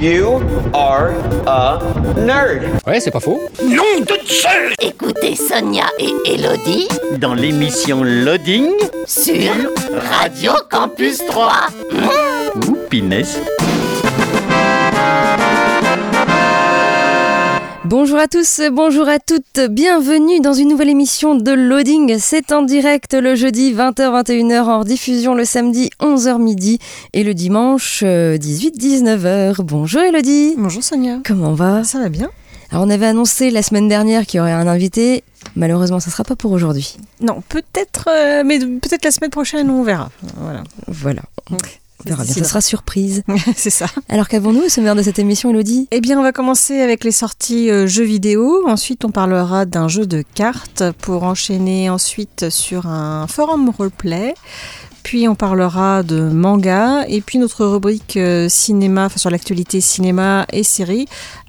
You are a nerd. Ouais, c'est pas faux. Nom de Dieu Écoutez Sonia et Elodie dans l'émission Loading sur Radio Campus 3. Ouh, Bonjour à tous, bonjour à toutes, bienvenue dans une nouvelle émission de Loading. C'est en direct le jeudi 20h-21h, en diffusion le samedi 11h midi et le dimanche 18-19h. Euh, bonjour Elodie. Bonjour Sonia. Comment va? Ça va bien. Alors on avait annoncé la semaine dernière qu'il y aurait un invité. Malheureusement, ça ne sera pas pour aujourd'hui. Non, peut-être, euh, mais peut-être la semaine prochaine, on verra. Voilà. Voilà. On verra bien, ça sera surprise. c'est ça. Alors qu'avons-nous au sommaire de cette émission, Elodie? Eh bien, on va commencer avec les sorties euh, jeux vidéo. Ensuite, on parlera d'un jeu de cartes pour enchaîner ensuite sur un forum roleplay. Puis on parlera de manga et puis notre rubrique euh, cinéma, enfin sur l'actualité cinéma et séries,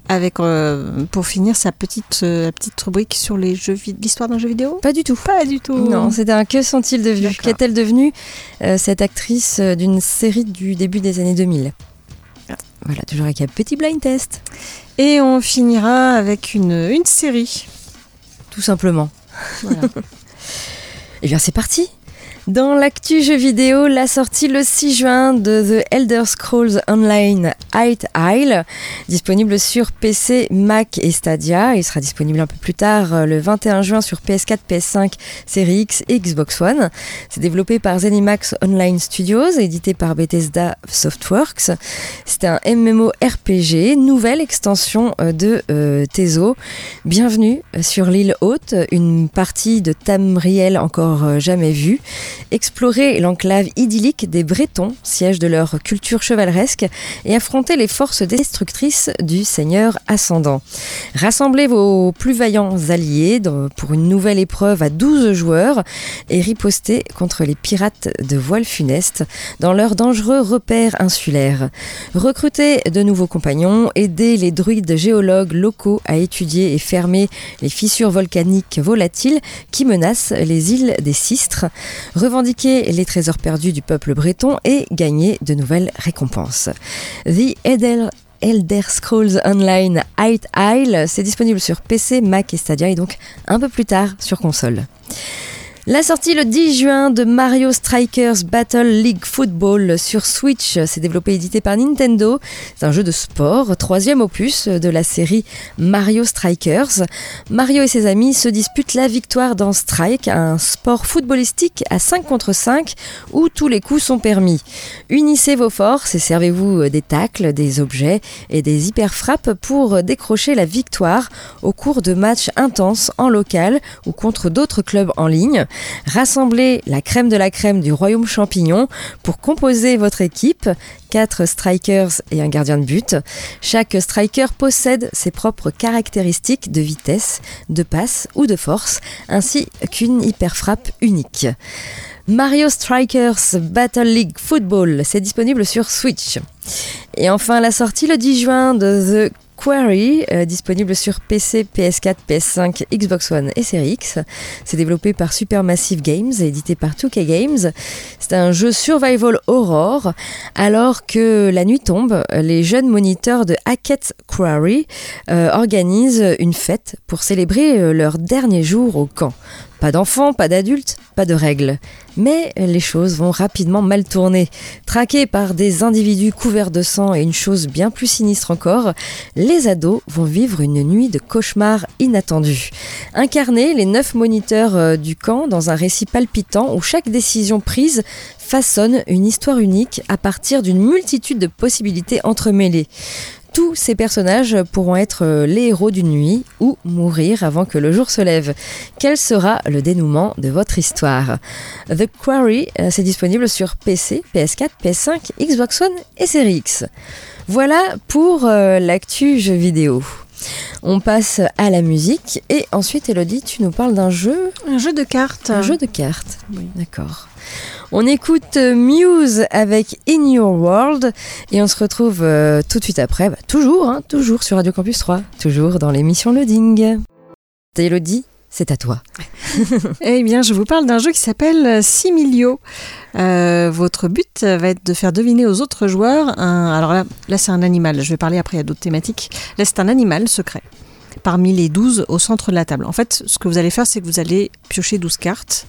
avec euh, pour finir sa petite euh, petite rubrique sur les jeux l'histoire d'un jeu vidéo. Pas du tout. Pas du tout. Non, c'était un que sont-ils devenus? Qu'est-elle devenue cette actrice d'une série du début des années 2000 ah. Voilà, toujours avec un petit blind test. Et on finira avec une, une série. Tout simplement. Voilà. Et bien c'est parti dans l'actu jeu vidéo, la sortie le 6 juin de The Elder Scrolls Online Height Isle, disponible sur PC, Mac et Stadia. Il sera disponible un peu plus tard, euh, le 21 juin, sur PS4, PS5, Series X et Xbox One. C'est développé par Zenimax Online Studios, édité par Bethesda Softworks. C'est un MMORPG, nouvelle extension euh, de euh, Tezo. Bienvenue sur l'île haute, une partie de Tamriel encore jamais vue. Explorer l'enclave idyllique des Bretons, siège de leur culture chevaleresque, et affronter les forces destructrices du Seigneur ascendant. Rassemblez vos plus vaillants alliés pour une nouvelle épreuve à 12 joueurs et ripostez contre les pirates de voile funeste dans leurs dangereux repères insulaires. Recrutez de nouveaux compagnons, aidez les druides géologues locaux à étudier et fermer les fissures volcaniques volatiles qui menacent les îles des Sistres revendiquer les trésors perdus du peuple breton et gagner de nouvelles récompenses. The Elder Scrolls Online Height Isle, c'est disponible sur PC, Mac et Stadia et donc un peu plus tard sur console. La sortie le 10 juin de Mario Strikers Battle League Football sur Switch, c'est développé et édité par Nintendo. C'est un jeu de sport, troisième opus de la série Mario Strikers. Mario et ses amis se disputent la victoire dans Strike, un sport footballistique à 5 contre 5 où tous les coups sont permis. Unissez vos forces et servez-vous des tacles, des objets et des hyper frappes pour décrocher la victoire au cours de matchs intenses en local ou contre d'autres clubs en ligne. Rassemblez la crème de la crème du royaume champignon pour composer votre équipe. 4 strikers et un gardien de but. Chaque striker possède ses propres caractéristiques de vitesse, de passe ou de force, ainsi qu'une hyper frappe unique. Mario Strikers Battle League Football, c'est disponible sur Switch. Et enfin la sortie le 10 juin de The Quarry, euh, disponible sur PC, PS4, PS5, Xbox One et Series X. C'est développé par Supermassive Games et édité par 2K Games. C'est un jeu survival horror. Alors que la nuit tombe, les jeunes moniteurs de Hackett Quarry euh, organisent une fête pour célébrer euh, leur dernier jour au camp. Pas d'enfants, pas d'adultes, pas de règles. Mais les choses vont rapidement mal tourner. Traqués par des individus couverts de sang et une chose bien plus sinistre encore, les ados vont vivre une nuit de cauchemar inattendue. Incarner les neuf moniteurs euh, du camp dans un récit palpitant où chaque décision prise façonne une histoire unique à partir d'une multitude de possibilités entremêlées. Tous ces personnages pourront être euh, les héros d'une nuit ou mourir avant que le jour se lève. Quel sera le dénouement de votre histoire? The Quarry, euh, c'est disponible sur PC, PS4, PS5, Xbox One et Series X. Voilà pour euh, l'actu jeu vidéo. On passe à la musique et ensuite Elodie, tu nous parles d'un jeu Un jeu de cartes. Un jeu de cartes. Oui. D'accord. On écoute Muse avec In Your World et on se retrouve euh, tout de suite après, bah, toujours, hein, toujours sur Radio Campus 3, toujours dans l'émission Loading. Elodie, c'est à toi. eh bien, je vous parle d'un jeu qui s'appelle Similio. Euh, votre but va être de faire deviner aux autres joueurs un. Alors là, là c'est un animal. Je vais parler après à d'autres thématiques. Là, c'est un animal secret parmi les 12 au centre de la table. En fait, ce que vous allez faire, c'est que vous allez piocher 12 cartes.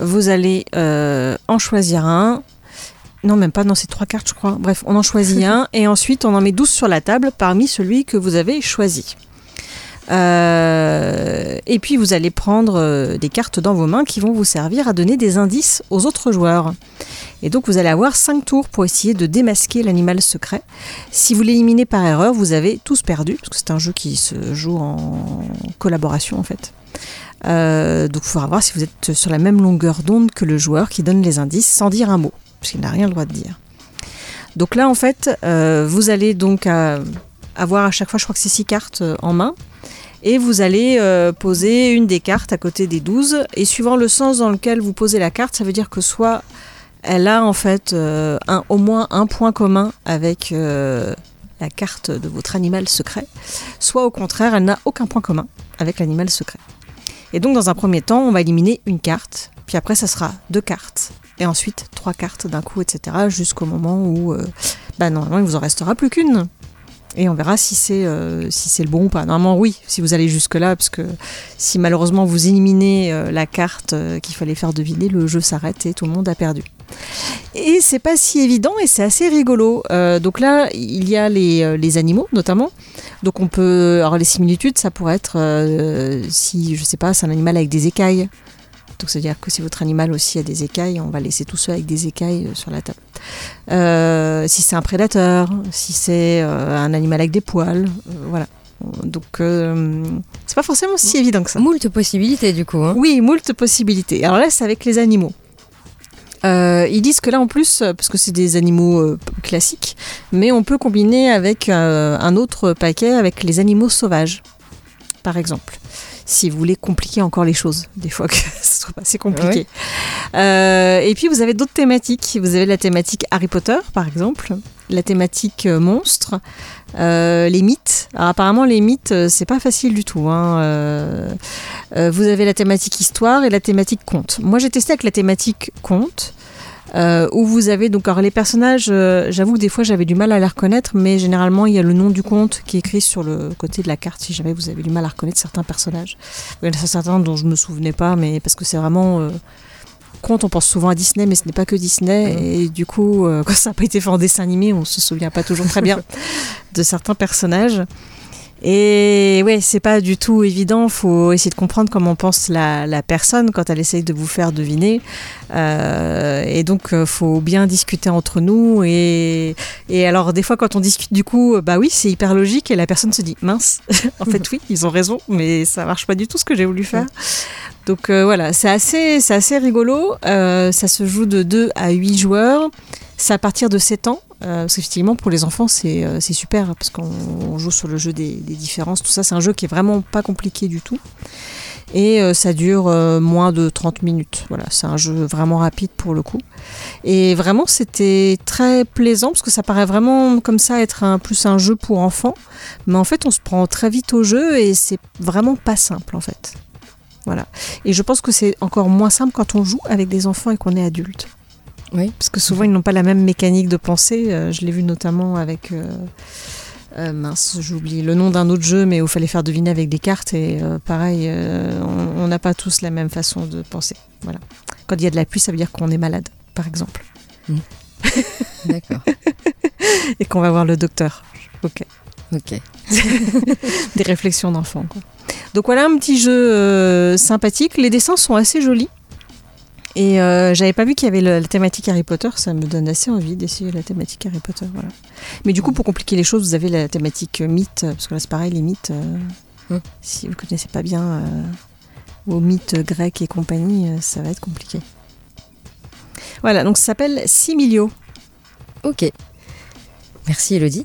Vous allez euh, en choisir un. Non, même pas, non, c'est trois cartes, je crois. Bref, on en choisit un et ensuite on en met 12 sur la table parmi celui que vous avez choisi. Euh, et puis vous allez prendre euh, des cartes dans vos mains qui vont vous servir à donner des indices aux autres joueurs. Et donc vous allez avoir 5 tours pour essayer de démasquer l'animal secret. Si vous l'éliminez par erreur, vous avez tous perdu, parce que c'est un jeu qui se joue en collaboration en fait. Euh, donc il faudra voir si vous êtes sur la même longueur d'onde que le joueur qui donne les indices sans dire un mot, parce qu'il n'a rien le droit de dire. Donc là en fait, vous allez donc avoir à chaque fois, je crois que c'est 6 cartes en main et vous allez euh, poser une des cartes à côté des 12 et suivant le sens dans lequel vous posez la carte, ça veut dire que soit elle a en fait euh, au moins un point commun avec euh, la carte de votre animal secret, soit au contraire elle n'a aucun point commun avec l'animal secret. Et donc dans un premier temps, on va éliminer une carte, puis après ça sera deux cartes, et ensuite trois cartes d'un coup, etc. jusqu'au moment où bah, normalement il vous en restera plus qu'une et on verra si c'est euh, si c'est le bon ou pas. Normalement oui, si vous allez jusque là, parce que si malheureusement vous éliminez euh, la carte euh, qu'il fallait faire deviner, le jeu s'arrête et tout le monde a perdu. Et c'est pas si évident et c'est assez rigolo. donc là, il y a les, les, animaux notamment. Donc on peut, alors les similitudes, ça pourrait être si je sais pas, c'est un animal avec des écailles. Donc c'est-à-dire que si votre animal aussi a des écailles, on va laisser tous ceux avec des écailles euh, sur la table. Euh, si c'est un prédateur, si c'est euh, un animal avec des poils, voilà. Donc c'est pas forcément si évident que ça. Moult possibilités du coup. Hein. Oui, moult possibilités. Alors là c'est avec les animaux. ils disent que là en plus, parce que c'est des animaux classiques, mais on peut combiner avec un autre paquet avec les animaux sauvages, par exemple si vous voulez compliquer encore les choses, des fois que c'est trop assez compliqué. Euh, et puis vous avez d'autres thématiques. Vous avez la thématique Harry Potter, par exemple, la thématique euh, monstre, euh, les mythes. Alors apparemment les mythes, c'est pas facile du tout. Hein. vous avez la thématique histoire et la thématique conte. Moi j'ai testé avec la thématique conte. Euh, où vous avez donc alors les personnages, euh, j'avoue que des fois j'avais du mal à les reconnaître, mais généralement il y a le nom du conte qui est écrit sur le côté de la carte si jamais vous avez du mal à reconnaître certains personnages. Il y en a certains dont je me souvenais pas, mais parce que c'est vraiment euh, conte, on pense souvent à Disney, mais ce n'est pas que Disney, et du coup quand ça n'a pas été fait en dessin animé, on se souvient pas toujours très bien de certains personnages. Et ouais, c'est pas du tout évident. Faut essayer de comprendre comment pense la, la personne quand elle essaye de vous faire deviner. Euh, et donc, euh, faut bien discuter entre nous. Et, et alors, des fois, quand on discute, du coup, bah oui, c'est hyper logique. Et la personne se dit, mince, en fait, oui, ils ont raison, mais ça marche pas du tout ce que j'ai voulu faire. Donc euh, voilà, c'est assez, c'est assez rigolo. Euh, ça se joue de 2 à 8 joueurs. C'est à partir de 7 ans. Euh, parce qu'effectivement, pour les enfants, c'est euh, super, parce qu'on joue sur le jeu des, différences. Tout ça, c'est un jeu qui est vraiment pas compliqué du tout. Et euh, ça dure moins de 30 minutes. Voilà, c'est un jeu vraiment rapide pour le coup. Et vraiment, c'était très plaisant, parce que ça paraît vraiment comme ça être un, plus un jeu pour enfants. Mais en fait, on se prend très vite au jeu et c'est vraiment pas simple en fait. Voilà. Et je pense que c'est encore moins simple quand on joue avec des enfants et qu'on est adulte. Oui. Parce que souvent, ils n'ont pas la même mécanique de pensée. Euh, je l'ai vu notamment avec. Euh, euh, mince, j'oublie le nom d'un autre jeu, mais où il fallait faire deviner avec des cartes. Et pareil, on n'a pas tous la même façon de penser. Voilà. Quand il y a de la pluie, ça veut dire qu'on est malade, par exemple. Mmh. D'accord. et qu'on va voir le docteur. Ok. Ok. Des réflexions d'enfant. Donc voilà un petit jeu sympathique. Les dessins sont assez jolis. Et euh, j'avais pas vu qu'il y avait la thématique Harry Potter, ça me donne assez envie d'essayer la thématique Harry Potter. Voilà. Mais du coup, pour compliquer les choses, vous avez la thématique mythe, parce que là c'est pareil, les mythes, euh, hum. si vous ne connaissez pas bien euh, vos mythes grecs et compagnie, ça va être compliqué. Voilà, donc ça s'appelle Similio. Ok. Merci Elodie.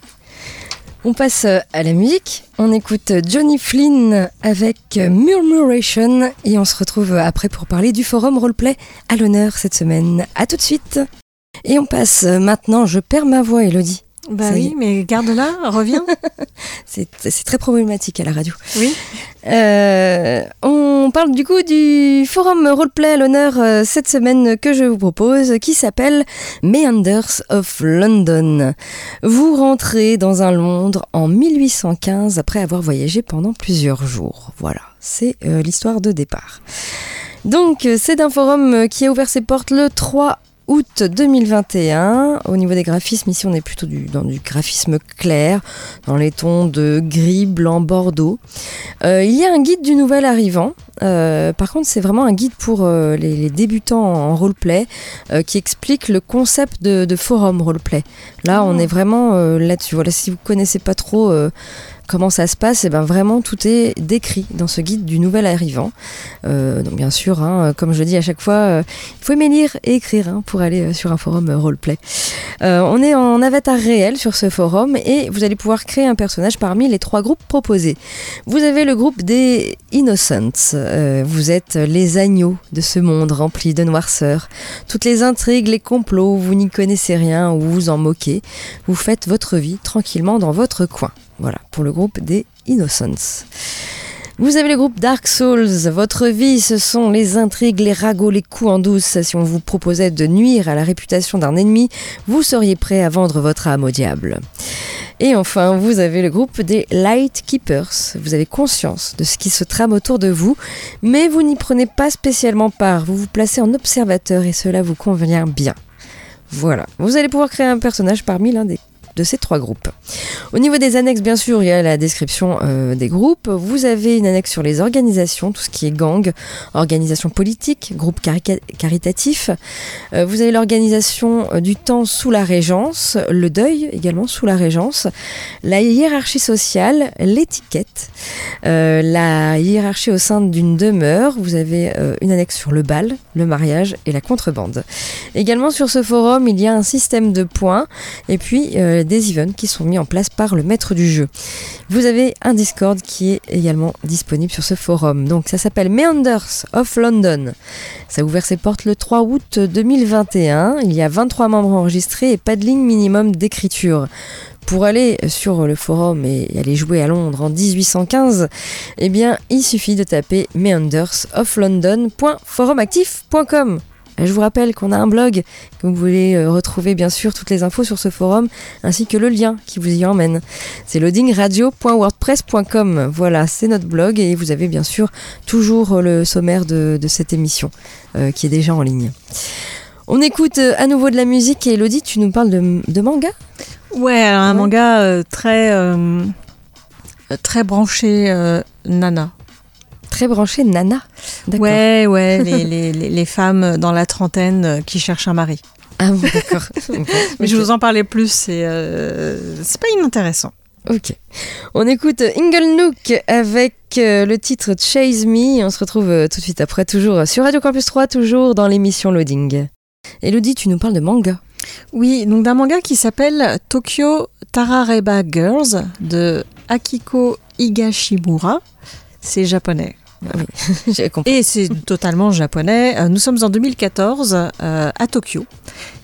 On passe à la musique. On écoute Johnny Flynn avec Murmuration et on se retrouve après pour parler du forum roleplay à l'honneur cette semaine. À tout de suite. Et on passe maintenant, je perds ma voix, Elodie. Bah oui, mais garde-la, reviens. c'est très problématique à la radio. Oui. Euh, on parle du coup du forum roleplay à l'honneur euh, cette semaine que je vous propose qui s'appelle Meanders of London. Vous rentrez dans un Londres en 1815 après avoir voyagé pendant plusieurs jours. Voilà, c'est euh, l'histoire de départ. Donc c'est un forum qui a ouvert ses portes le 3 août 2021. Au niveau des graphismes, ici on est plutôt du, dans du graphisme clair, dans les tons de gris, blanc, bordeaux. Euh, il y a un guide du nouvel arrivant. Euh, par contre, c'est vraiment un guide pour euh, les, débutants en roleplay qui explique le concept de, de forum roleplay. Là, on ah. est vraiment là-dessus. Voilà, si vous connaissez pas trop comment ça se passe, et eh ben vraiment tout est décrit dans ce guide du nouvel arrivant. Euh, donc bien sûr, hein, comme je dis à chaque fois, euh, il faut aimer lire et écrire hein, pour aller euh, sur un forum roleplay. on est en avatar réel sur ce forum et vous allez pouvoir créer un personnage parmi les trois groupes proposés. Vous avez le groupe des Innocents. vous êtes les agneaux de ce monde rempli de noirceur. Toutes les intrigues, les complots, vous n'y connaissez rien ou vous en moquez. Vous faites votre vie tranquillement dans votre coin. Voilà, pour le groupe des Innocents. Vous avez le groupe Dark Souls. Votre vie, ce sont les intrigues, les ragots, les coups en douce. Si on vous proposait de nuire à la réputation d'un ennemi, vous seriez prêt à vendre votre âme au diable. Et enfin, vous avez le groupe des Light Keepers. Vous avez conscience de ce qui se trame autour de vous, mais vous n'y prenez pas spécialement part. Vous vous placez en observateur et cela vous convient bien. Voilà, vous allez pouvoir créer un personnage parmi l'un des de ces trois groupes. Au niveau des annexes, bien sûr, il y a la description euh, des groupes. Vous avez une annexe sur les organisations, tout ce qui est gang, organisation politique, groupe caritatif. Euh, vous avez l'organisation euh, du temps sous la régence, le deuil également sous la régence, la hiérarchie sociale, l'étiquette, la hiérarchie au sein d'une demeure. Vous avez une annexe sur le bal, le mariage et la contrebande. Également sur ce forum, il y a un système de points et puis des events qui sont mis en place par le maître du jeu. Vous avez un Discord qui est également disponible sur ce forum. Donc ça s'appelle Meanders of London. Ça a ouvert ses portes le 3 août 2021. Il y a 23 membres enregistrés et pas de ligne minimum d'écriture. Pour aller sur le forum et aller jouer à Londres en 1815, eh bien, il suffit de taper meandersoflondon.forumactif.com. Je vous rappelle qu'on a un blog que vous pouvez euh, retrouver bien sûr toutes les infos sur ce forum ainsi que le lien qui vous y emmène. C'est loadingradio.wordpress.com. Voilà, c'est notre blog et vous avez bien sûr toujours le sommaire de, cette émission euh, qui est déjà en ligne. On écoute euh, à nouveau de la musique et Elodie, tu nous parles de, manga? Ouais, un manga très, très branché Nana très branché Nana? Ouais, ouais, les, femmes dans la trentaine euh, qui cherchent un mari. Ah bon, d'accord. Mais je vous en parlais plus, c'est euh, pas inintéressant. Ok. On écoute Ingle Nook avec euh, le titre Chase Me. On se retrouve tout de suite après, toujours sur Radio Campus 3, toujours dans l'émission Loading. Elodie, tu nous parles de manga. Oui, donc d'un manga qui s'appelle Tokyo Tarareba Girls de Akiko Higashimura. C'est japonais. Compris. Et c'est totalement japonais. Euh, nous sommes en 2014 euh, à Tokyo.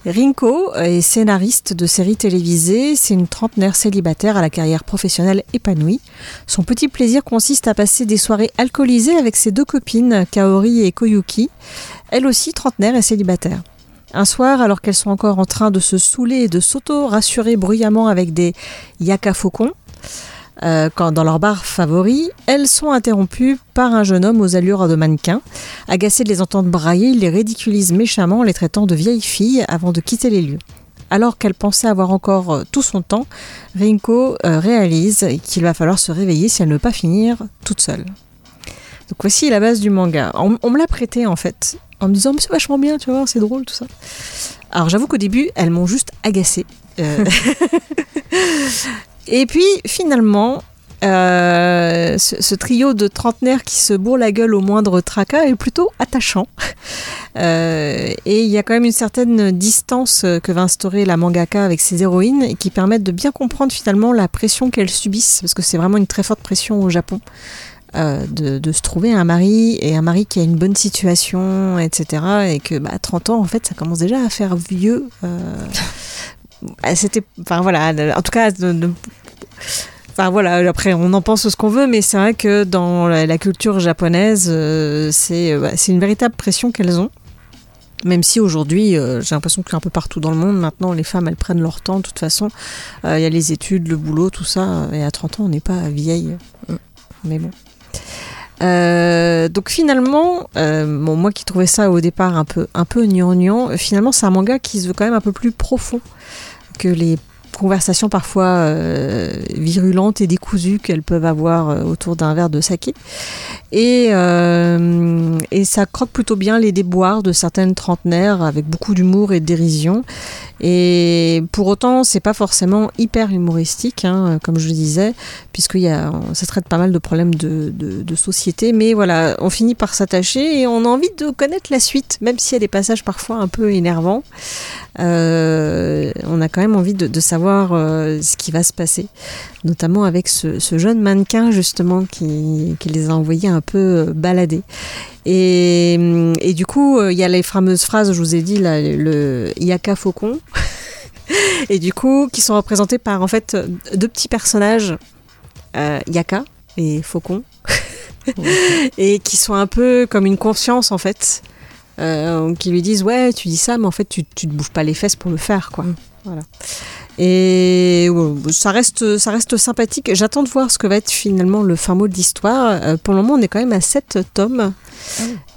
Rinko est scénariste de séries télévisées. C'est une trentenaire célibataire à la carrière professionnelle épanouie. Son petit plaisir consiste à passer des soirées alcoolisées avec ses deux copines, Kaori et Koyuki. Elle aussi trentenaire et célibataire. Un soir, alors qu'elles sont encore en train de se saouler et de s'auto-rassurer bruyamment avec des yaka faucons, euh, quand, dans leur bar favori, elles sont interrompues par un jeune homme aux allures de mannequin. Agacé de les entendre brailler, il les ridiculise méchamment en les traitant de vieilles filles avant de quitter les lieux. Alors qu'elle pensait avoir encore euh, tout son temps, Rinko euh, réalise qu'il va falloir se réveiller si elle ne veut pas finir toute seule. Donc voici la base du manga. On, me l'a prêté en fait, en me disant c'est vachement bien, tu vois, c'est drôle tout ça. Alors j'avoue qu'au début, elles m'ont juste agacée. Et puis finalement, euh, ce, trio de trentenaires qui se bourrent la gueule au moindre tracas est plutôt attachant. Euh, et il y a quand même une certaine distance que va instaurer la mangaka avec ses héroïnes et qui permettent de bien comprendre finalement la pression qu'elles subissent, parce que c'est vraiment une très forte pression au Japon. euh, de, se trouver un mari et un mari qui a une bonne situation, etc. Et que bah, à 30 ans, en fait, ça commence déjà à faire vieux. ah, C'était, enfin voilà, en tout cas, Enfin voilà, après on en pense ce qu'on veut, mais c'est vrai que dans la, culture japonaise, euh, c'est euh, bah, c'est une véritable pression qu'elles ont. Même si aujourd'hui, euh, j'ai l'impression qu'un peu partout dans le monde, maintenant, les femmes, elles prennent leur temps. De toute façon, il y a les études, le boulot, tout ça. Et à 30 ans, on n'est pas vieille. Mais bon. Donc finalement, bon, moi qui trouvais ça au départ un peu, un peu gnangnan, finalement c'est un manga qui se veut quand même un peu plus profond que les conversations parfois euh, virulentes et décousues qu'elles peuvent avoir euh, autour d'un verre de saké. Et, euh, et ça croque plutôt bien les déboires de certaines trentenaires avec beaucoup d'humour et de dérision. Et pour autant, c'est pas forcément hyper humoristique, hein, comme je le disais, a, ça traite pas mal de problèmes de, de, de société. Mais voilà, on finit par s'attacher et on a envie de connaître la suite, même s'il y a des passages parfois un peu énervants. Euh, on a quand même envie de, de savoir euh, ce qui va se passer, notamment avec ce, ce jeune mannequin justement qui, qui les a envoyés un peu euh, balader. Et, et du coup, euh, il y a les fameuses phrases, je vous ai dit, là, le Yaka Faucon. et du coup, qui sont représentés par en fait deux petits personnages, euh, Yaka et Faucon, et qui sont un peu comme une conscience en fait, euh, qui lui disent ouais, tu dis ça, mais en fait tu, tu te bouges pas les fesses pour le faire quoi. Voilà. Et ouais, ça reste, ça reste sympathique. J'attends de voir ce que va être finalement le fin mot de l'histoire. Euh, pour le moment, on est quand même à 7 tomes.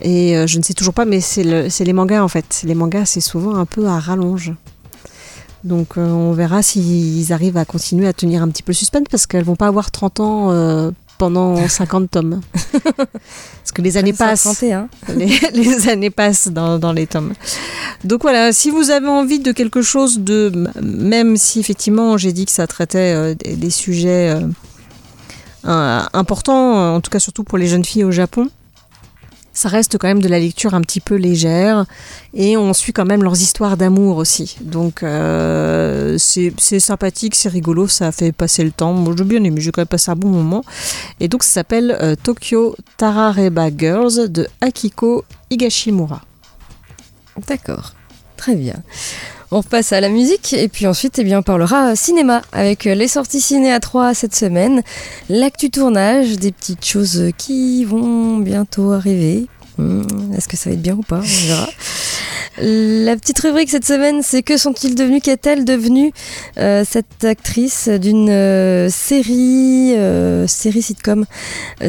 Et euh, je ne sais toujours pas, mais c'est le- c'est les mangas en fait. Les mangas, c'est souvent un peu à rallonge. Donc euh, on verra s'ils arrivent à continuer à tenir un petit peu le suspense parce qu'elles vont pas avoir 30 ans euh, pendant 50 tomes. parce que les années passent. hein. les, les années passent dans, dans les tomes. Donc voilà, si vous avez envie de quelque chose de, même si effectivement j'ai dit que ça traitait euh, des, des sujets euh, importants, en tout cas surtout pour les jeunes filles au Japon, ça reste quand même de la lecture un petit peu légère et on suit quand même leurs histoires d'amour aussi. Donc euh, c'est sympathique, c'est rigolo, ça fait passer le temps. Moi j'ai bien aimé, j'ai quand même passé un bon moment. Et donc ça s'appelle euh, Tokyo Tarareba Girls de Akiko Higashimura. D'accord, très bien. On repasse à la musique et puis ensuite eh bien, on parlera cinéma avec les sorties ciné à 3 cette semaine, l'actu tournage, des petites choses qui vont bientôt arriver. Hmm, Est-ce que ça va être bien ou pas? On verra. La petite rubrique cette semaine, c'est que sont-ils devenus Qu'est-elle devenue euh, cette actrice d'une euh, série, euh, série sitcom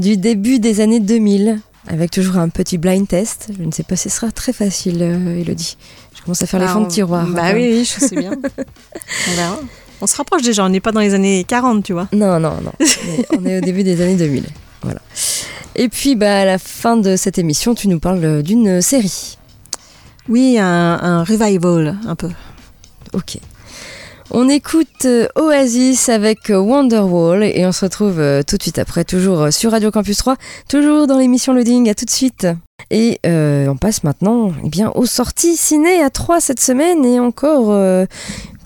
du début des années 2000 avec toujours un petit blind test. Je ne sais pas si ce sera très facile, euh, Elodie. Commence à faire les Bah, fonds de on- tiroir. Bah oui, oui, je sais bien. on verra. On se rapproche déjà, on n'est pas dans les années 40, tu vois. Non, non, non. On est au début des années 2000. Voilà. Et puis, bah, à la fin de cette émission, tu nous parles d'une série. Oui, un, un revival, un peu. Ok. On écoute euh, Oasis avec euh, Wonderwall et on se retrouve euh, tout de suite après, toujours sur Radio Campus 3, toujours dans l'émission Loading. À tout de suite. Et on passe maintenant eh bien, aux sorties ciné à 3 cette semaine et encore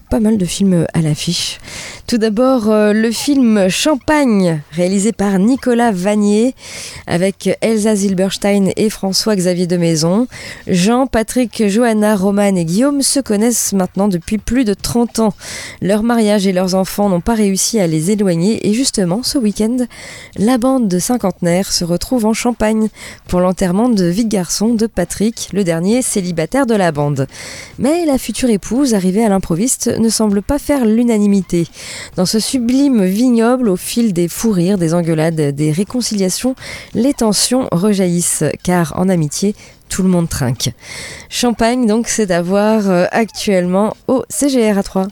pas mal de films à l'affiche. Tout d'abord, euh, le film Champagne, réalisé par Nicolas Vanier, avec Elsa Zilberstein et François-Xavier de Maison. Jean, Patrick, Johanna, Roman et Guillaume se connaissent maintenant depuis plus de 30 ans. Leur mariage et leurs enfants n'ont pas réussi à les éloigner et justement, ce week-end, la bande de cinquantenaires se retrouve en Champagne pour l'enterrement de vie de garçon de Patrick, le dernier célibataire de la bande. Mais la future épouse, arrivée à l'improviste, ne semble pas faire l'unanimité. Dans ce sublime vignoble, au fil des fous rires, des engueulades, des réconciliations, les tensions rejaillissent, car en amitié, tout le monde trinque. Champagne, donc, c'est à voir euh, actuellement au CGR à 3.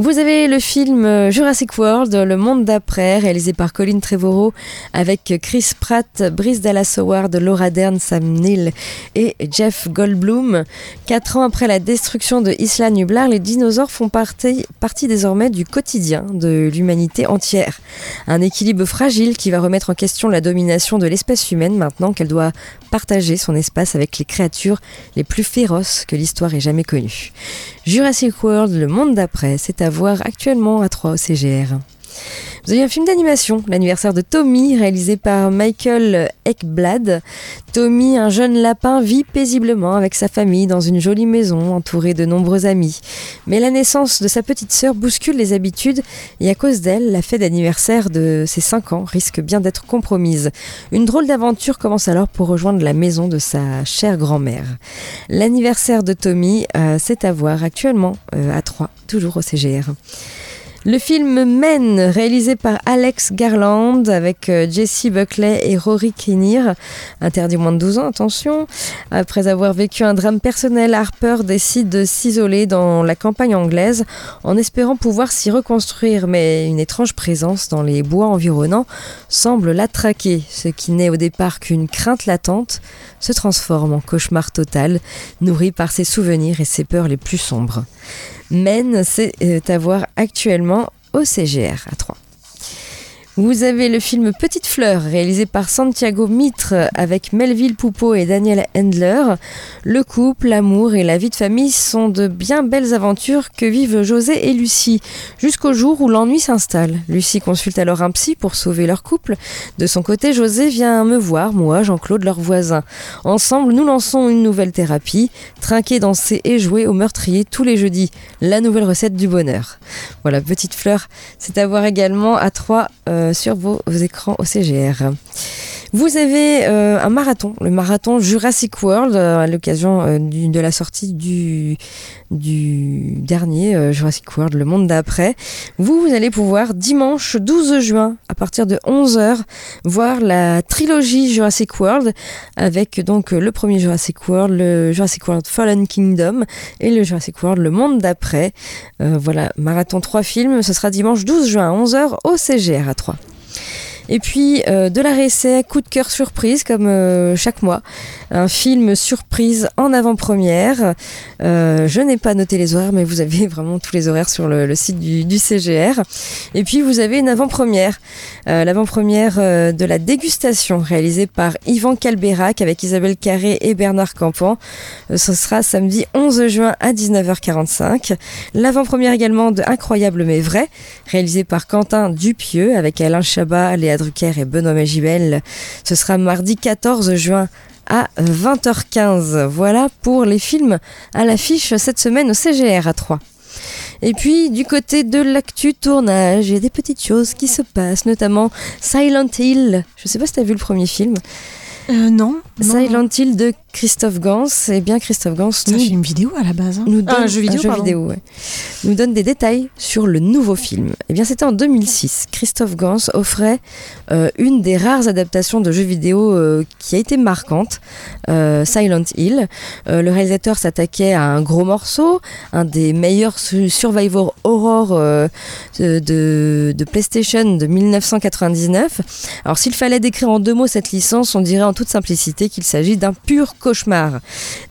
Vous avez le film euh, Jurassic World, Le Monde d'après, réalisé par Colin Trevorrow, avec Chris Pratt, Brice Dallas Howard, Laura Dern, Sam Neill et Jeff Goldblum. Quatre ans après la destruction de Isla Nublar, les dinosaures font partie, partie désormais du quotidien de l'humanité entière. Un équilibre fragile qui va remettre en question la domination de l'espèce humaine maintenant qu'elle doit partager son espace avec les créatures les plus féroces que l'histoire ait jamais connues. Jurassic World, le monde d'après, c'est à voir actuellement à 3 au CGR. Vous un film d'animation, l'anniversaire de Tommy, réalisé par Michael Ekblad. Tommy, un jeune lapin, vit paisiblement avec sa famille dans une jolie maison entourée de nombreux amis. Mais la naissance de sa petite sœur bouscule les habitudes et à cause d'elle, la fête d'anniversaire de ses 5 ans risque bien d'être compromise. Une drôle d'aventure commence alors pour rejoindre la maison de sa chère grand-mère. L'anniversaire de Tommy, euh, c'est à voir actuellement euh, à 3, toujours au CGR. Le film Men, réalisé par Alex Garland avec euh, Jesse Buckley et Rory Kinnear, interdit moins de 12 ans, attention. Après avoir vécu un drame personnel, Harper décide de s'isoler dans la campagne anglaise en espérant pouvoir s'y reconstruire, mais une étrange présence dans les bois environnants semble la traquer. Ce qui n'est au départ qu'une crainte latente se transforme en cauchemar total, nourri par ses souvenirs et ses peurs les plus sombres. Men, c'est euh, à voir actuellement au CGR à 3. Vous avez le film Petite Fleur, réalisé par Santiago Mitre avec Melville Poupeau et Daniel Handler. Le couple, l'amour et la vie de famille sont de bien belles aventures que vivent José et Lucie, jusqu'au jour où l'ennui s'installe. Lucie consulte alors un psy pour sauver leur couple. De son côté, José vient me voir, moi, Jean-Claude, leur voisin. Ensemble, nous lançons une nouvelle thérapie, trinquer, danser et jouer au meurtrier tous les jeudis. La nouvelle recette du bonheur. Voilà, Petite Fleur, c'est à voir également à 3 sur vos, écrans au CGR. Vous avez euh, un marathon, le marathon Jurassic World, euh, à l'occasion euh, de la sortie du, dernier Jurassic World, le monde d'après. Vous, vous allez pouvoir dimanche 12 juin, à partir de 11h, voir la trilogie Jurassic World, avec donc le premier Jurassic World, le Jurassic World Fallen Kingdom et le Jurassic World, le monde d'après. voilà, marathon 3 films, ce sera dimanche 12 juin à 11h au CGR à 3. Et puis euh, de la réessai, coup de cœur surprise comme euh, chaque mois. Un film surprise en avant-première. Euh, je n'ai pas noté les horaires, mais vous avez vraiment tous les horaires sur le, site du, CGR. Et puis vous avez une avant-première. L'avant-première de la dégustation réalisée par Yvan Calberac avec Isabelle Carré et Bernard Campan. ce sera samedi 11 juin à 19h45. L'avant-première également de Incroyable mais vrai, réalisé par Quentin Dupieux avec Alain Chabat, Léa Drucker et Benoît Magibel. Ce sera mardi 14 juin à 20h15. Voilà pour les films à l'affiche cette semaine au CGR à 3. Et puis du côté de l'actu tournage, il y a des petites choses qui se passent, notamment Silent Hill. Je ne sais pas si tu as vu le premier film. Euh, non, Silent Hill de Christophe Gans. Et bien Christophe Gans nous fait une vidéo à la base. Hein. Nous donne, ah, un jeu vidéo, Nous donne des détails sur le nouveau film. Et bien c'était en 2006. Christophe Gans offrait euh, une des rares adaptations de jeux vidéo euh, qui a été marquante, Silent Hill. le réalisateur s'attaquait à un gros morceau, un des meilleurs Survivor Horror de, de, PlayStation de 1999. Alors s'il fallait décrire en deux mots cette licence, on dirait en toute simplicité qu'il s'agit d'un pur cauchemar.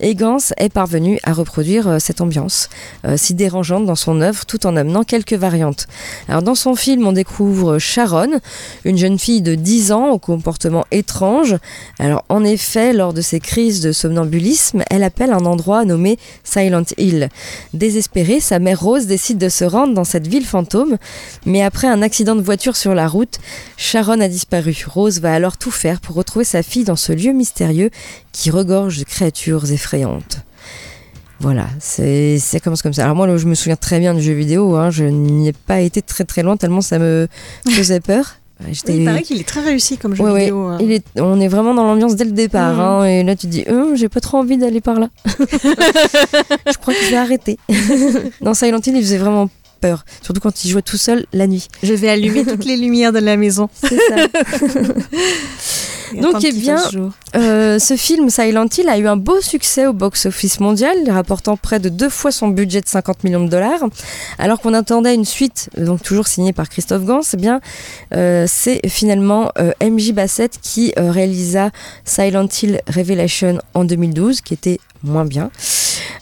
Et est parvenu à reproduire euh, cette ambiance euh, si dérangeante dans son œuvre tout en amenant quelques variantes. Alors dans son film, on découvre Sharon, une jeune fille de 10 ans au comportement étrange. Alors en effet, lors de ses crises de somnambulisme, elle appelle un endroit nommé Silent Hill. Désespérée, sa mère Rose décide de se rendre dans cette ville fantôme, mais après un accident de voiture sur la route, Sharon a disparu. Rose va alors tout faire pour retrouver sa fille dans ce lieu mystérieux qui regorge de créatures effrayantes. Voilà, c'est comme ça. Alors moi, je me souviens très bien du jeu vidéo, hein. je n'y ai pas été très très loin tellement ça me faisait peur. il paraît qu'il est très réussi comme jeu vidéo. Hein. Il est, on est vraiment dans l'ambiance dès le départ. Hein. et là, tu te dis, hum, j'ai pas trop envie d'aller par là. je crois que je vais arrêter. dans Silent Hill, il faisait vraiment peur. Surtout quand il jouait tout seul la nuit. Je vais allumer toutes les lumières de la maison. C'est ça. Donc, eh bien, euh, ce film Silent Hill a eu un beau succès au box-office mondial, rapportant près de deux fois son budget de 50 millions de dollars. Alors qu'on attendait une suite, donc toujours signée par Christophe Gans, eh bien, euh, c'est finalement euh, MJ Bassett qui euh, réalisa Silent Hill Revelation en 2012, qui était moins bien.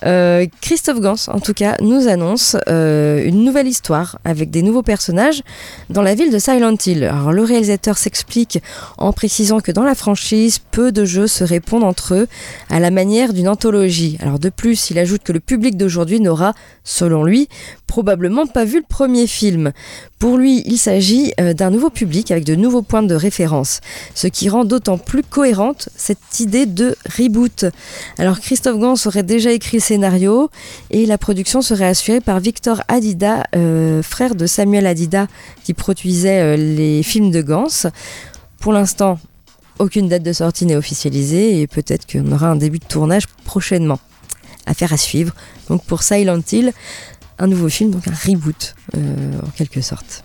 Euh, Christophe Gans, en tout cas, nous annonce euh, une nouvelle histoire avec des nouveaux personnages dans la ville de Silent Hill. Alors, le réalisateur s'explique en précisant que dans la franchise, peu de jeux se répondent entre eux à la manière d'une anthologie. Alors, de plus, il ajoute que le public d'aujourd'hui n'aura, selon lui, probablement pas vu le premier film. Pour lui, il s'agit euh, d'un nouveau public avec de nouveaux points de référence, ce qui rend d'autant plus cohérente cette idée de reboot. Alors Christophe Gans aurait déjà écrit le scénario et la production serait assurée par Victor Adida, euh, frère de Samuel Adida qui produisait euh, les films de Gans. Pour l'instant, aucune date de sortie n'est officialisée et peut-être qu'on aura un début de tournage prochainement. Affaire à suivre. Donc pour Silent Hill, un nouveau film, donc un reboot en quelque sorte.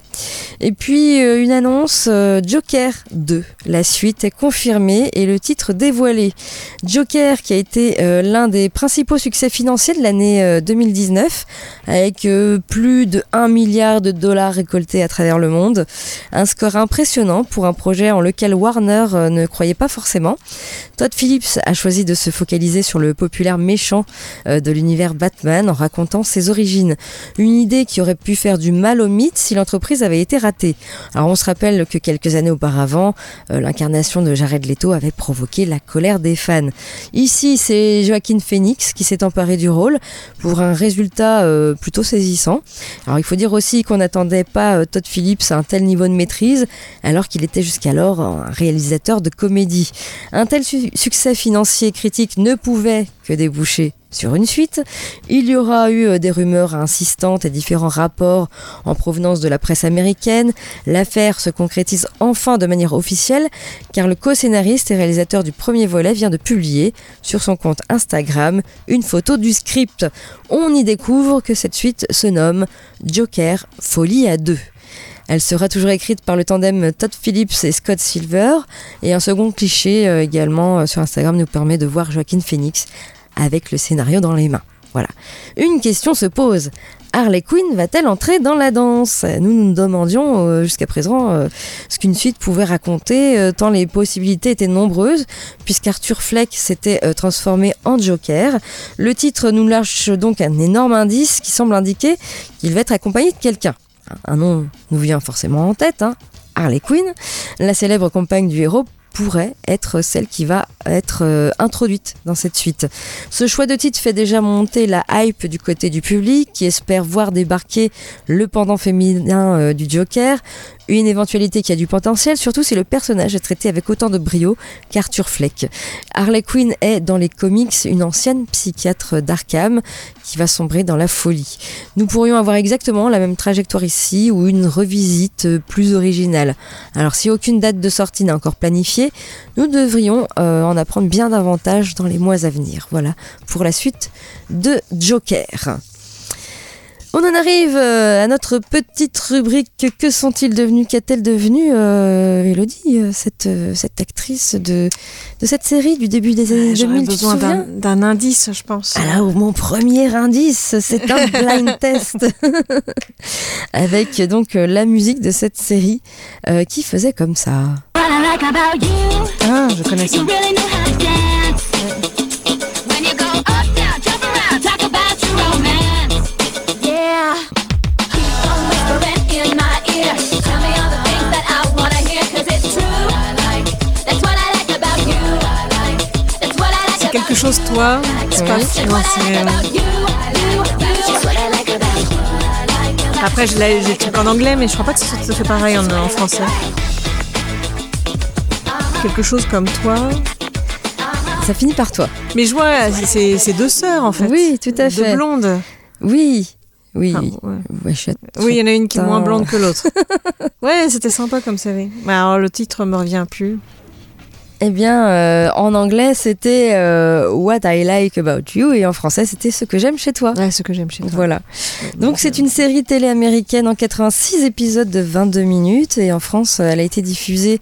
Et puis euh, une annonce, euh, Joker 2. La suite est confirmée et le titre dévoilé. Joker qui a été euh, l'un des principaux succès financiers de l'année euh, 2019 avec euh, plus de 1 milliard de dollars récoltés à travers le monde. Un score impressionnant pour un projet en lequel Warner euh, ne croyait pas forcément. Todd Phillips a choisi de se focaliser sur le populaire méchant euh, de l'univers Batman en racontant ses origines. Une idée qui aurait pu faire du mal au mythe si l'entreprise avait été ratée. Alors on se rappelle que quelques années auparavant, euh, l'incarnation de Jared Leto avait provoqué la colère des fans. Ici, c'est Joaquin Phoenix qui s'est emparé du rôle pour un résultat euh, plutôt saisissant. Alors il faut dire aussi qu'on n'attendait pas euh, Todd Phillips à un tel niveau de maîtrise alors qu'il était jusqu'alors un réalisateur de comédie. Un tel su- succès financier et critique ne pouvait que déboucher sur une suite. Il y aura eu euh, des rumeurs insistantes et différents rapports en provenance de la presse américaine. L'affaire se concrétise enfin de manière officielle car le co-scénariste et réalisateur du premier volet vient de publier sur son compte Instagram une photo du script. On y découvre que cette suite se nomme Joker Folie à deux. Elle sera toujours écrite par le tandem Todd Phillips et Scott Silver. Et un second cliché euh, également euh, sur Instagram nous permet de voir Joaquin Phoenix avec le scénario dans les mains. Voilà. Une question se pose. Harley Quinn va-t-elle entrer dans la danse? Nous nous demandions euh, jusqu'à présent euh, ce qu'une suite pouvait raconter, euh, tant les possibilités étaient nombreuses, puisqu'Arthur Fleck s'était transformé en Joker. Le titre nous lâche donc un énorme indice qui semble indiquer qu'il va être accompagné de quelqu'un. Un nom nous vient forcément en tête, hein, Harley Quinn, la célèbre compagne du héros pourrait être celle qui va être euh, introduite dans cette suite. Ce choix de titre fait déjà monter la hype du côté du public qui espère voir débarquer le pendant féminin euh, du Joker, une éventualité qui a du potentiel, surtout si le personnage est traité avec autant de brio qu'Arthur Fleck. Harley Quinn est dans les comics une ancienne psychiatre d'Arkham qui va sombrer dans la folie. Nous pourrions avoir exactement la même trajectoire ici ou une revisite plus originale. Alors si aucune date de sortie n'est encore planifiée, nous devrions euh, en apprendre bien davantage dans les mois à venir. Voilà pour la suite de Joker. On en arrive euh, à notre petite rubrique Que sont-ils devenus Qu'est-elle devenue euh, Elodie, euh, cette, euh, cette actrice de, de cette série du début des années J'aurais 2000 tu te besoin d'un d'un indice, je pense. alors, mon premier indice, c'est un blind test avec donc la musique de cette série euh, qui faisait comme ça. Ah, je connais ça. C'est quelque chose, toi? C'est pas Après, je l'ai- j'ai le truc en anglais, mais je crois pas que ça se fait pareil en, en français. Quelque chose comme toi. Ça finit par toi. Mais je vois, c'est c'est deux sœurs en fait. Oui, tout à fait. Deux blondes. Oui, oui. Ah, ouais. Oui, il y en a une qui est moins blonde que l'autre. ouais, c'était sympa comme série. Mais alors le titre me revient plus. Eh bien, euh, en anglais, c'était euh, What I Like About You et en français, c'était Ce que j'aime chez toi. Ouais, ce que j'aime chez toi. Voilà. Donc, c'est une série télé américaine en 86 épisodes de 22 minutes et en France, elle a été diffusée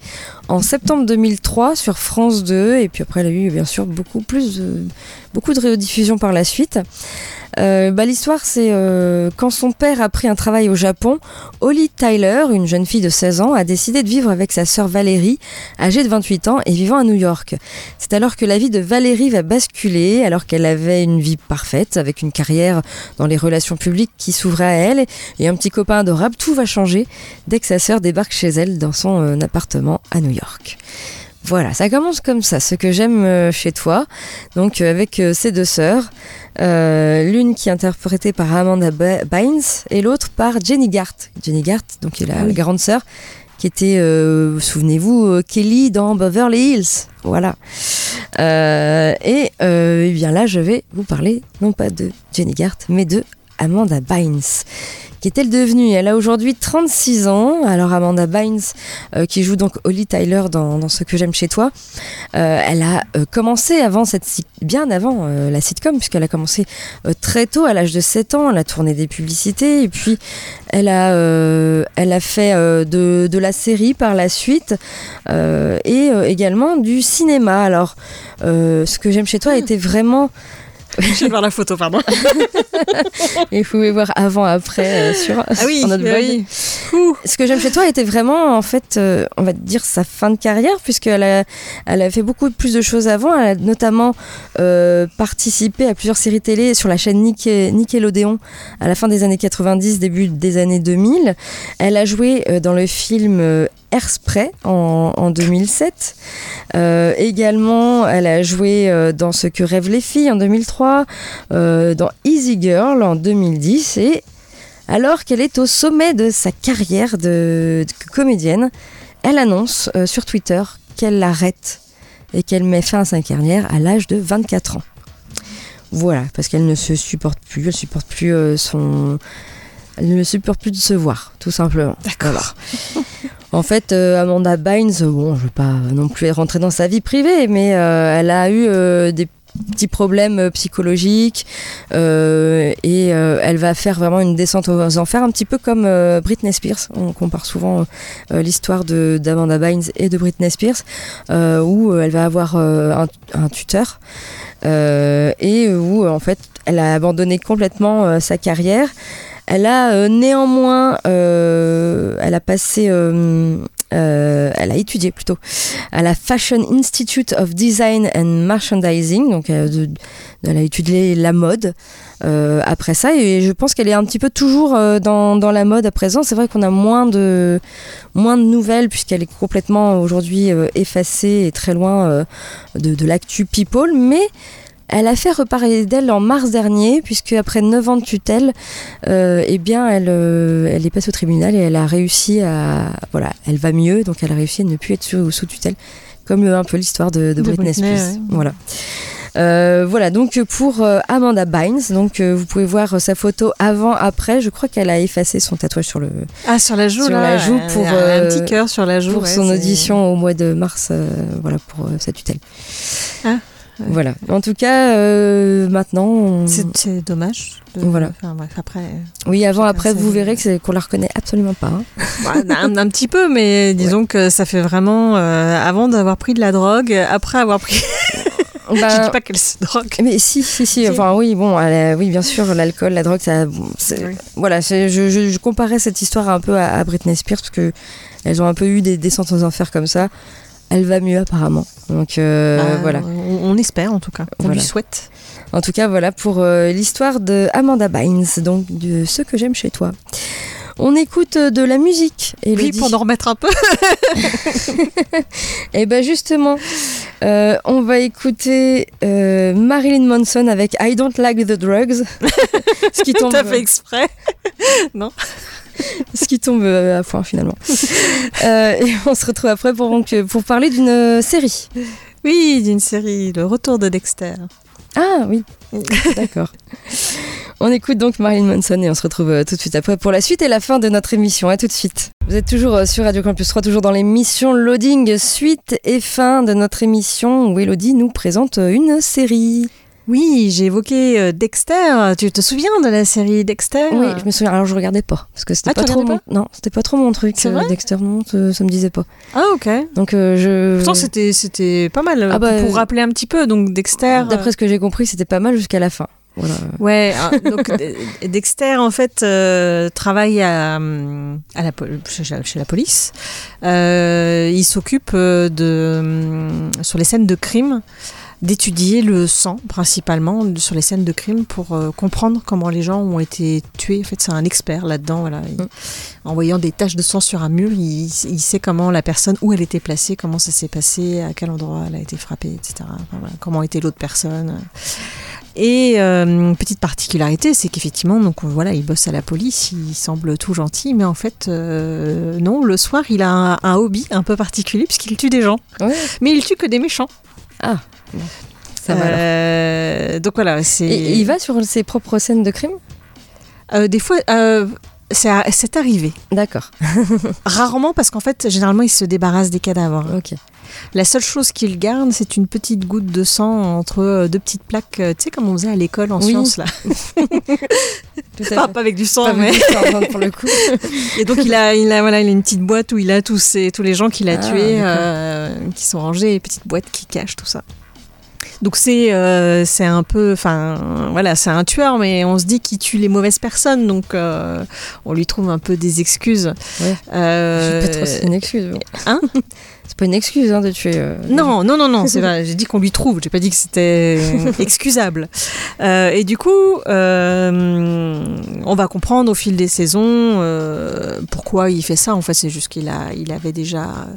en septembre 2003 sur France 2 et puis après, elle a eu bien sûr beaucoup plus de, beaucoup de rediffusions par la suite. Euh, bah, L'histoire, c'est euh, quand son père a pris un travail au Japon, Holly Tyler, une jeune fille de 16 ans, a décidé de vivre avec sa sœur Valérie, âgée de 28 ans et vivant à New York. C'est alors que la vie de Valérie va basculer, alors qu'elle avait une vie parfaite, avec une carrière dans les relations publiques qui s'ouvrait à elle et un petit copain adorable. Tout va changer dès que sa sœur débarque chez elle dans son euh, appartement à New York. Voilà, ça commence comme ça, ce que j'aime euh, chez toi. Donc euh, avec euh, ces deux sœurs, euh, l'une qui est interprétée par Amanda Bynes et l'autre par Jenny Gart. Jenny Gart, donc qui est la, oui. la grande sœur, qui était, euh, souvenez-vous, Kelly dans Beverly Hills. Voilà. Euh, et euh, eh bien là, je vais vous parler non pas de Jenny Gart, mais de Amanda Bynes. Qu'est-elle devenue Elle a aujourd'hui 36 ans. Alors Amanda Bynes, euh, qui joue donc Holly Tyler dans, dans Ce que j'aime chez toi, euh, elle a euh, commencé avant cette bien avant la sitcom, puisqu'elle a commencé très tôt, à l'âge de 7 ans. Elle a tourné des publicités et puis elle a, elle a fait de, de la série par la suite et également du cinéma. Alors, Ce que j'aime chez toi était vraiment Je vais voir la photo, pardon. Et vous pouvez voir avant, après euh, sur, Ah oui, sur notre bah blog. oui. Ce que j'aime chez toi était vraiment, en fait, euh, on va dire sa fin de carrière, puisqu'elle a, elle a fait beaucoup plus de choses avant. Elle a notamment euh, participé à plusieurs séries télé sur la chaîne Nicke- Nickelodeon à la fin des années 90, début des années 2000. Elle a joué dans le film Airspray en, en 2007. Euh, également, elle a joué dans Ce que rêvent les filles en 2003, euh, dans Easy Girl en 2010 et alors qu'elle est au sommet de sa carrière de, de comédienne, elle annonce euh, sur Twitter qu'elle l'arrête et qu'elle met fin à sa carrière à l'âge de 24 ans. Voilà, parce qu'elle ne se supporte plus, elle supporte plus euh, son, elle ne supporte plus de se voir, tout simplement. D'accord. En fait, euh, Amanda Bynes, bon, je vais pas non plus rentrer dans sa vie privée, mais elle a eu des petits problèmes euh, psychologiques euh, et euh, elle va faire vraiment une descente aux enfers, un petit peu comme Britney Spears. On compare souvent l'histoire de d'Amanda Bynes et de Britney Spears, où elle va avoir un, un tuteur et où en fait elle a abandonné complètement sa carrière. Elle a néanmoins, elle a passé, euh, elle a étudié plutôt à la Fashion Institute of Design and Merchandising, donc euh, elle a étudié la mode euh, après ça, et je pense qu'elle est un petit peu toujours euh, dans, dans la mode à présent. C'est vrai qu'on a moins de moins de nouvelles puisqu'elle est complètement aujourd'hui euh, effacée et très loin de, de l'actu people, mais elle a fait reparler d'elle en mars dernier, puisque après 9 ans de tutelle, euh, eh bien, elle, euh, elle est passée au tribunal et elle a réussi à. Voilà, elle va mieux, donc elle a réussi à ne plus être sous, sous tutelle, comme euh, un peu l'histoire de, de De Britney, Spears. ouais. Voilà. Euh, voilà, donc pour euh, Amanda Bynes, donc euh, vous pouvez voir sa photo avant-après. Je crois qu'elle a effacé son tatouage sur le Ah, sur la joue, sur là. la joue pour un, petit cœur sur la joue. pour ouais, son audition au mois de mars, voilà pour sa tutelle. Ah, ouais. Voilà. En tout cas, euh, maintenant, on- C'est dommage. de- Voilà. Enfin, bref, après. oui, avant, après, vous verrez que qu'on la reconnaît absolument pas. hein. Ouais, un, un petit peu, mais disons que ça fait vraiment euh, avant d'avoir pris de la drogue, après avoir pris. Je Bah, dis pas qu'elle se drogue. Mais si, si, si. Enfin, oui, bon, elle oui, bien sûr, l'alcool, la drogue, ça. bon, c'est- Oui. Voilà, je, je, je comparais cette histoire un peu à, à Britney Spears parce que elles ont un peu eu des descentes aux enfers comme ça. Elle va mieux apparemment. Donc euh, Bah, voilà. On, on espère en tout cas. On Voilà. lui souhaite. En tout cas, voilà pour euh, l'histoire de Amanda Bynes, donc de ce que j'aime chez toi. On écoute euh, de la musique. Oui, Elodie. pour nous remettre un peu. Et ben justement, euh, on va écouter euh, Marilyn Manson avec I Don't Like the Drugs. ce qui tombe, T'as fait exprès. non ce qui tombe euh, à point finalement. Euh, et on se retrouve après pour, donc, pour parler d'une euh, série. Oui, d'une série, Le Retour de Dexter. Ah oui, d'accord. On écoute donc Marilyn Manson et on se retrouve euh, tout de suite après pour la suite et la fin de notre émission. À tout de suite. Vous êtes toujours euh, sur Radio Campus 3, toujours dans l'émission Loading, suite et fin de notre émission où Elodie nous présente euh, une série. Oui, j'ai évoqué euh, Dexter. Tu te souviens de la série Dexter Oui, je me souviens. Alors je regardais pas parce que c'était Ah, pas trop mon... non, c'était pas trop mon truc. C'est euh, vrai Dexter non, ça, ça me disait pas. Ah ok. Donc euh, je. Pourtant c'était c'était pas mal euh, Ah bah, pour rappeler un petit peu. Donc Dexter. D'après ce que j'ai compris, c'était pas mal jusqu'à la fin. Voilà. Ouais, ah, donc Dexter en fait euh, travaille à, hum, à la, chez, la police. Euh, il s'occupe euh, de hum, sur les scènes de crime d'étudier le sang principalement sur les scènes de crime pour euh, comprendre comment les gens ont été tués. En fait, c'est un expert là-dedans. Voilà. Il- En voyant des taches de sang sur un mur, il, il sait comment la personne, où elle était placée, comment ça s'est passé, à quel endroit elle a été frappée, etc. Enfin, voilà, comment était l'autre personne. Et euh, petite particularité, c'est qu'effectivement, donc voilà, il bosse à la police, il semble tout gentil, mais en fait, euh, non, le soir, il a un, un hobby un peu particulier puisqu'il tue des gens. Ouais. Mais il tue que des méchants. Ah. Ça va. Euh, donc voilà, c'est. Et il va sur ses propres scènes de crime? Euh, des fois, euh, c'est arrivé. D'accord. Rarement parce qu'en fait, généralement, il se débarrasse des cadavres. Ok. La seule chose qu'il garde, c'est une petite goutte de sang entre euh, deux petites plaques, euh, tu sais, comme on faisait à l'école en Oui. sciences, là. Tout à Pas, pas avec du sang, Pas mais. avec du sang, pour le coup. Et donc il a, il a, voilà, il a une petite boîte où il a tous, ces, tous les gens qu'il a Ah, tués, euh, qui sont rangés, une petite boîte qui cache tout ça. Donc c'est euh, c'est un peu, enfin voilà, c'est un tueur, mais on se dit qu'il tue les mauvaises personnes, donc euh, on lui trouve un peu des excuses. Ouais. Euh, C'est pas trop c'est une excuse. bon. Hein? Pas une excuse hein, de tuer. euh, non, non, non, non, c'est vrai. J'ai dit qu'on lui trouve. J'ai pas dit que c'était euh, excusable. Euh, et du coup, euh, on va comprendre au fil des saisons pourquoi il fait ça. En fait, c'est juste qu'il a, il avait déjà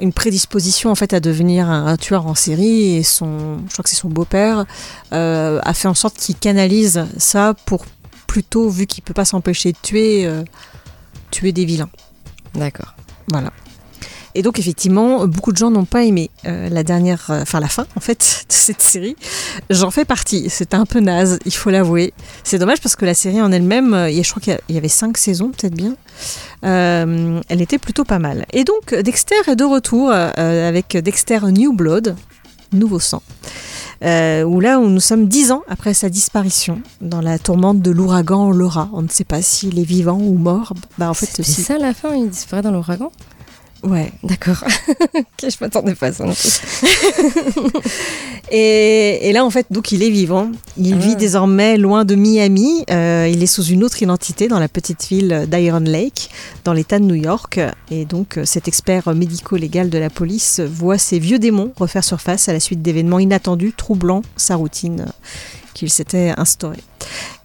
une prédisposition en fait à devenir un, un tueur en série et son, je crois que c'est son beau-père, a fait en sorte qu'il canalise ça pour plutôt, vu qu'il peut pas s'empêcher de tuer, tuer des vilains. D'accord. Voilà. Et donc effectivement, beaucoup de gens n'ont pas aimé euh, la dernière, euh, enfin la fin en fait de cette série. J'en fais partie. C'était un peu naze, il faut l'avouer. C'est dommage parce que la série en elle-même, euh, je crois qu'il y avait cinq saisons peut-être bien. Euh, elle était plutôt pas mal. Et donc Dexter est de retour avec Dexter New Blood, nouveau sang. Euh, où là, où nous sommes dix ans après sa disparition, dans la tourmente de l'ouragan Laura. On ne sait pas s'il est vivant ou mort. Bah, en fait, C'est ça la fin, il disparaît dans l'ouragan? Ouais. D'accord. je m'attendais pas à ça. non plus. Et, et là, en fait, donc il est vivant. Il Ah. vit désormais loin de Miami. Euh, il est sous une autre identité dans la petite ville d'Iron Lake, dans l'État de New York. Et donc, euh, cet expert médico-légal de la police voit ses vieux démons refaire surface à la suite d'événements inattendus, troublant sa routine euh, qu'il s'était instaurée.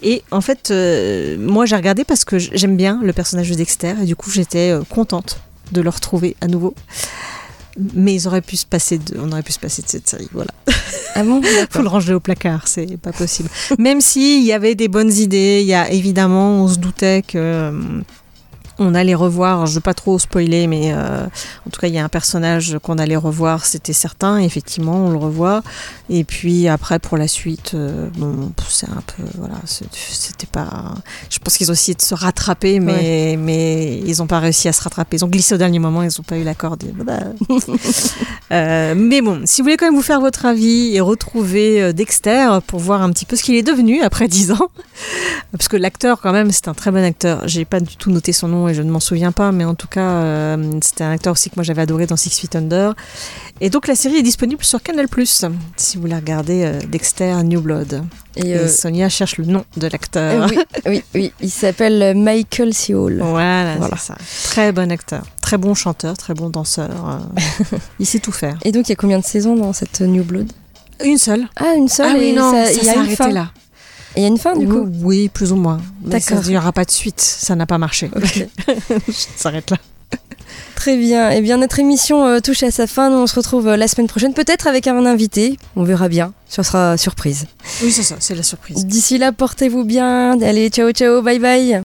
Et en fait, euh, moi, j'ai regardé parce que j'aime bien le personnage de Dexter. Et du coup, j'étais contente de le retrouver à nouveau. Mais ils auraient pu se passer de, on aurait pu se passer de cette série, voilà. Ah bon Faut le ranger au placard, c'est pas possible. Même s'il y avait des bonnes idées, il y a évidemment, on se doutait que euh, on allait revoir, je veux pas trop spoiler, mais euh, en tout cas, il y a un personnage qu'on allait revoir, c'était certain. Effectivement, on le revoit. Et puis après, pour la suite, euh, bon, c'est un peu, voilà, c'était pas. Je pense qu'ils ont essayé de se rattraper, mais mais ils ont pas réussi à se rattraper. Ils ont glissé au dernier moment, ils ont pas eu la corde. Euh, mais bon, si vous voulez quand même vous faire votre avis et retrouver Dexter pour voir un petit peu ce qu'il est devenu après 10 ans, parce que l'acteur quand même c'est un très bon acteur. J'ai pas du tout noté son nom et je ne m'en souviens pas, mais en tout cas euh, c'était un acteur aussi que moi j'avais adoré dans Six Feet Under. Et donc la série est disponible sur Canal+, si vous voulez regarder euh, Dexter New Blood. Et, Et, euh, Sonia cherche le nom de l'acteur. euh, oui, oui, oui, il s'appelle Michael C. Hall. Voilà, Voilà. c'est ça. Très bon acteur, très bon chanteur, très bon danseur. il sait tout faire. Et donc, il y a combien de saisons dans cette New Blood? Une seule. Ah, une seule ah oui, et non, ça- ça, il y s'est a une arrêté fin. là. Et il y a une fin, du coup Oui, plus ou moins. D'accord. Il n'y aura pas de suite, ça n'a pas marché. Ok. Je s'arrête là. Très bien. Eh bien, notre émission euh, touche à sa fin. Nous, on se retrouve euh, la semaine prochaine, peut-être avec un invité. On verra bien. Ça sera surprise. Oui, c'est ça, c'est la surprise. D'ici là, portez-vous bien. Allez, ciao, ciao, bye bye.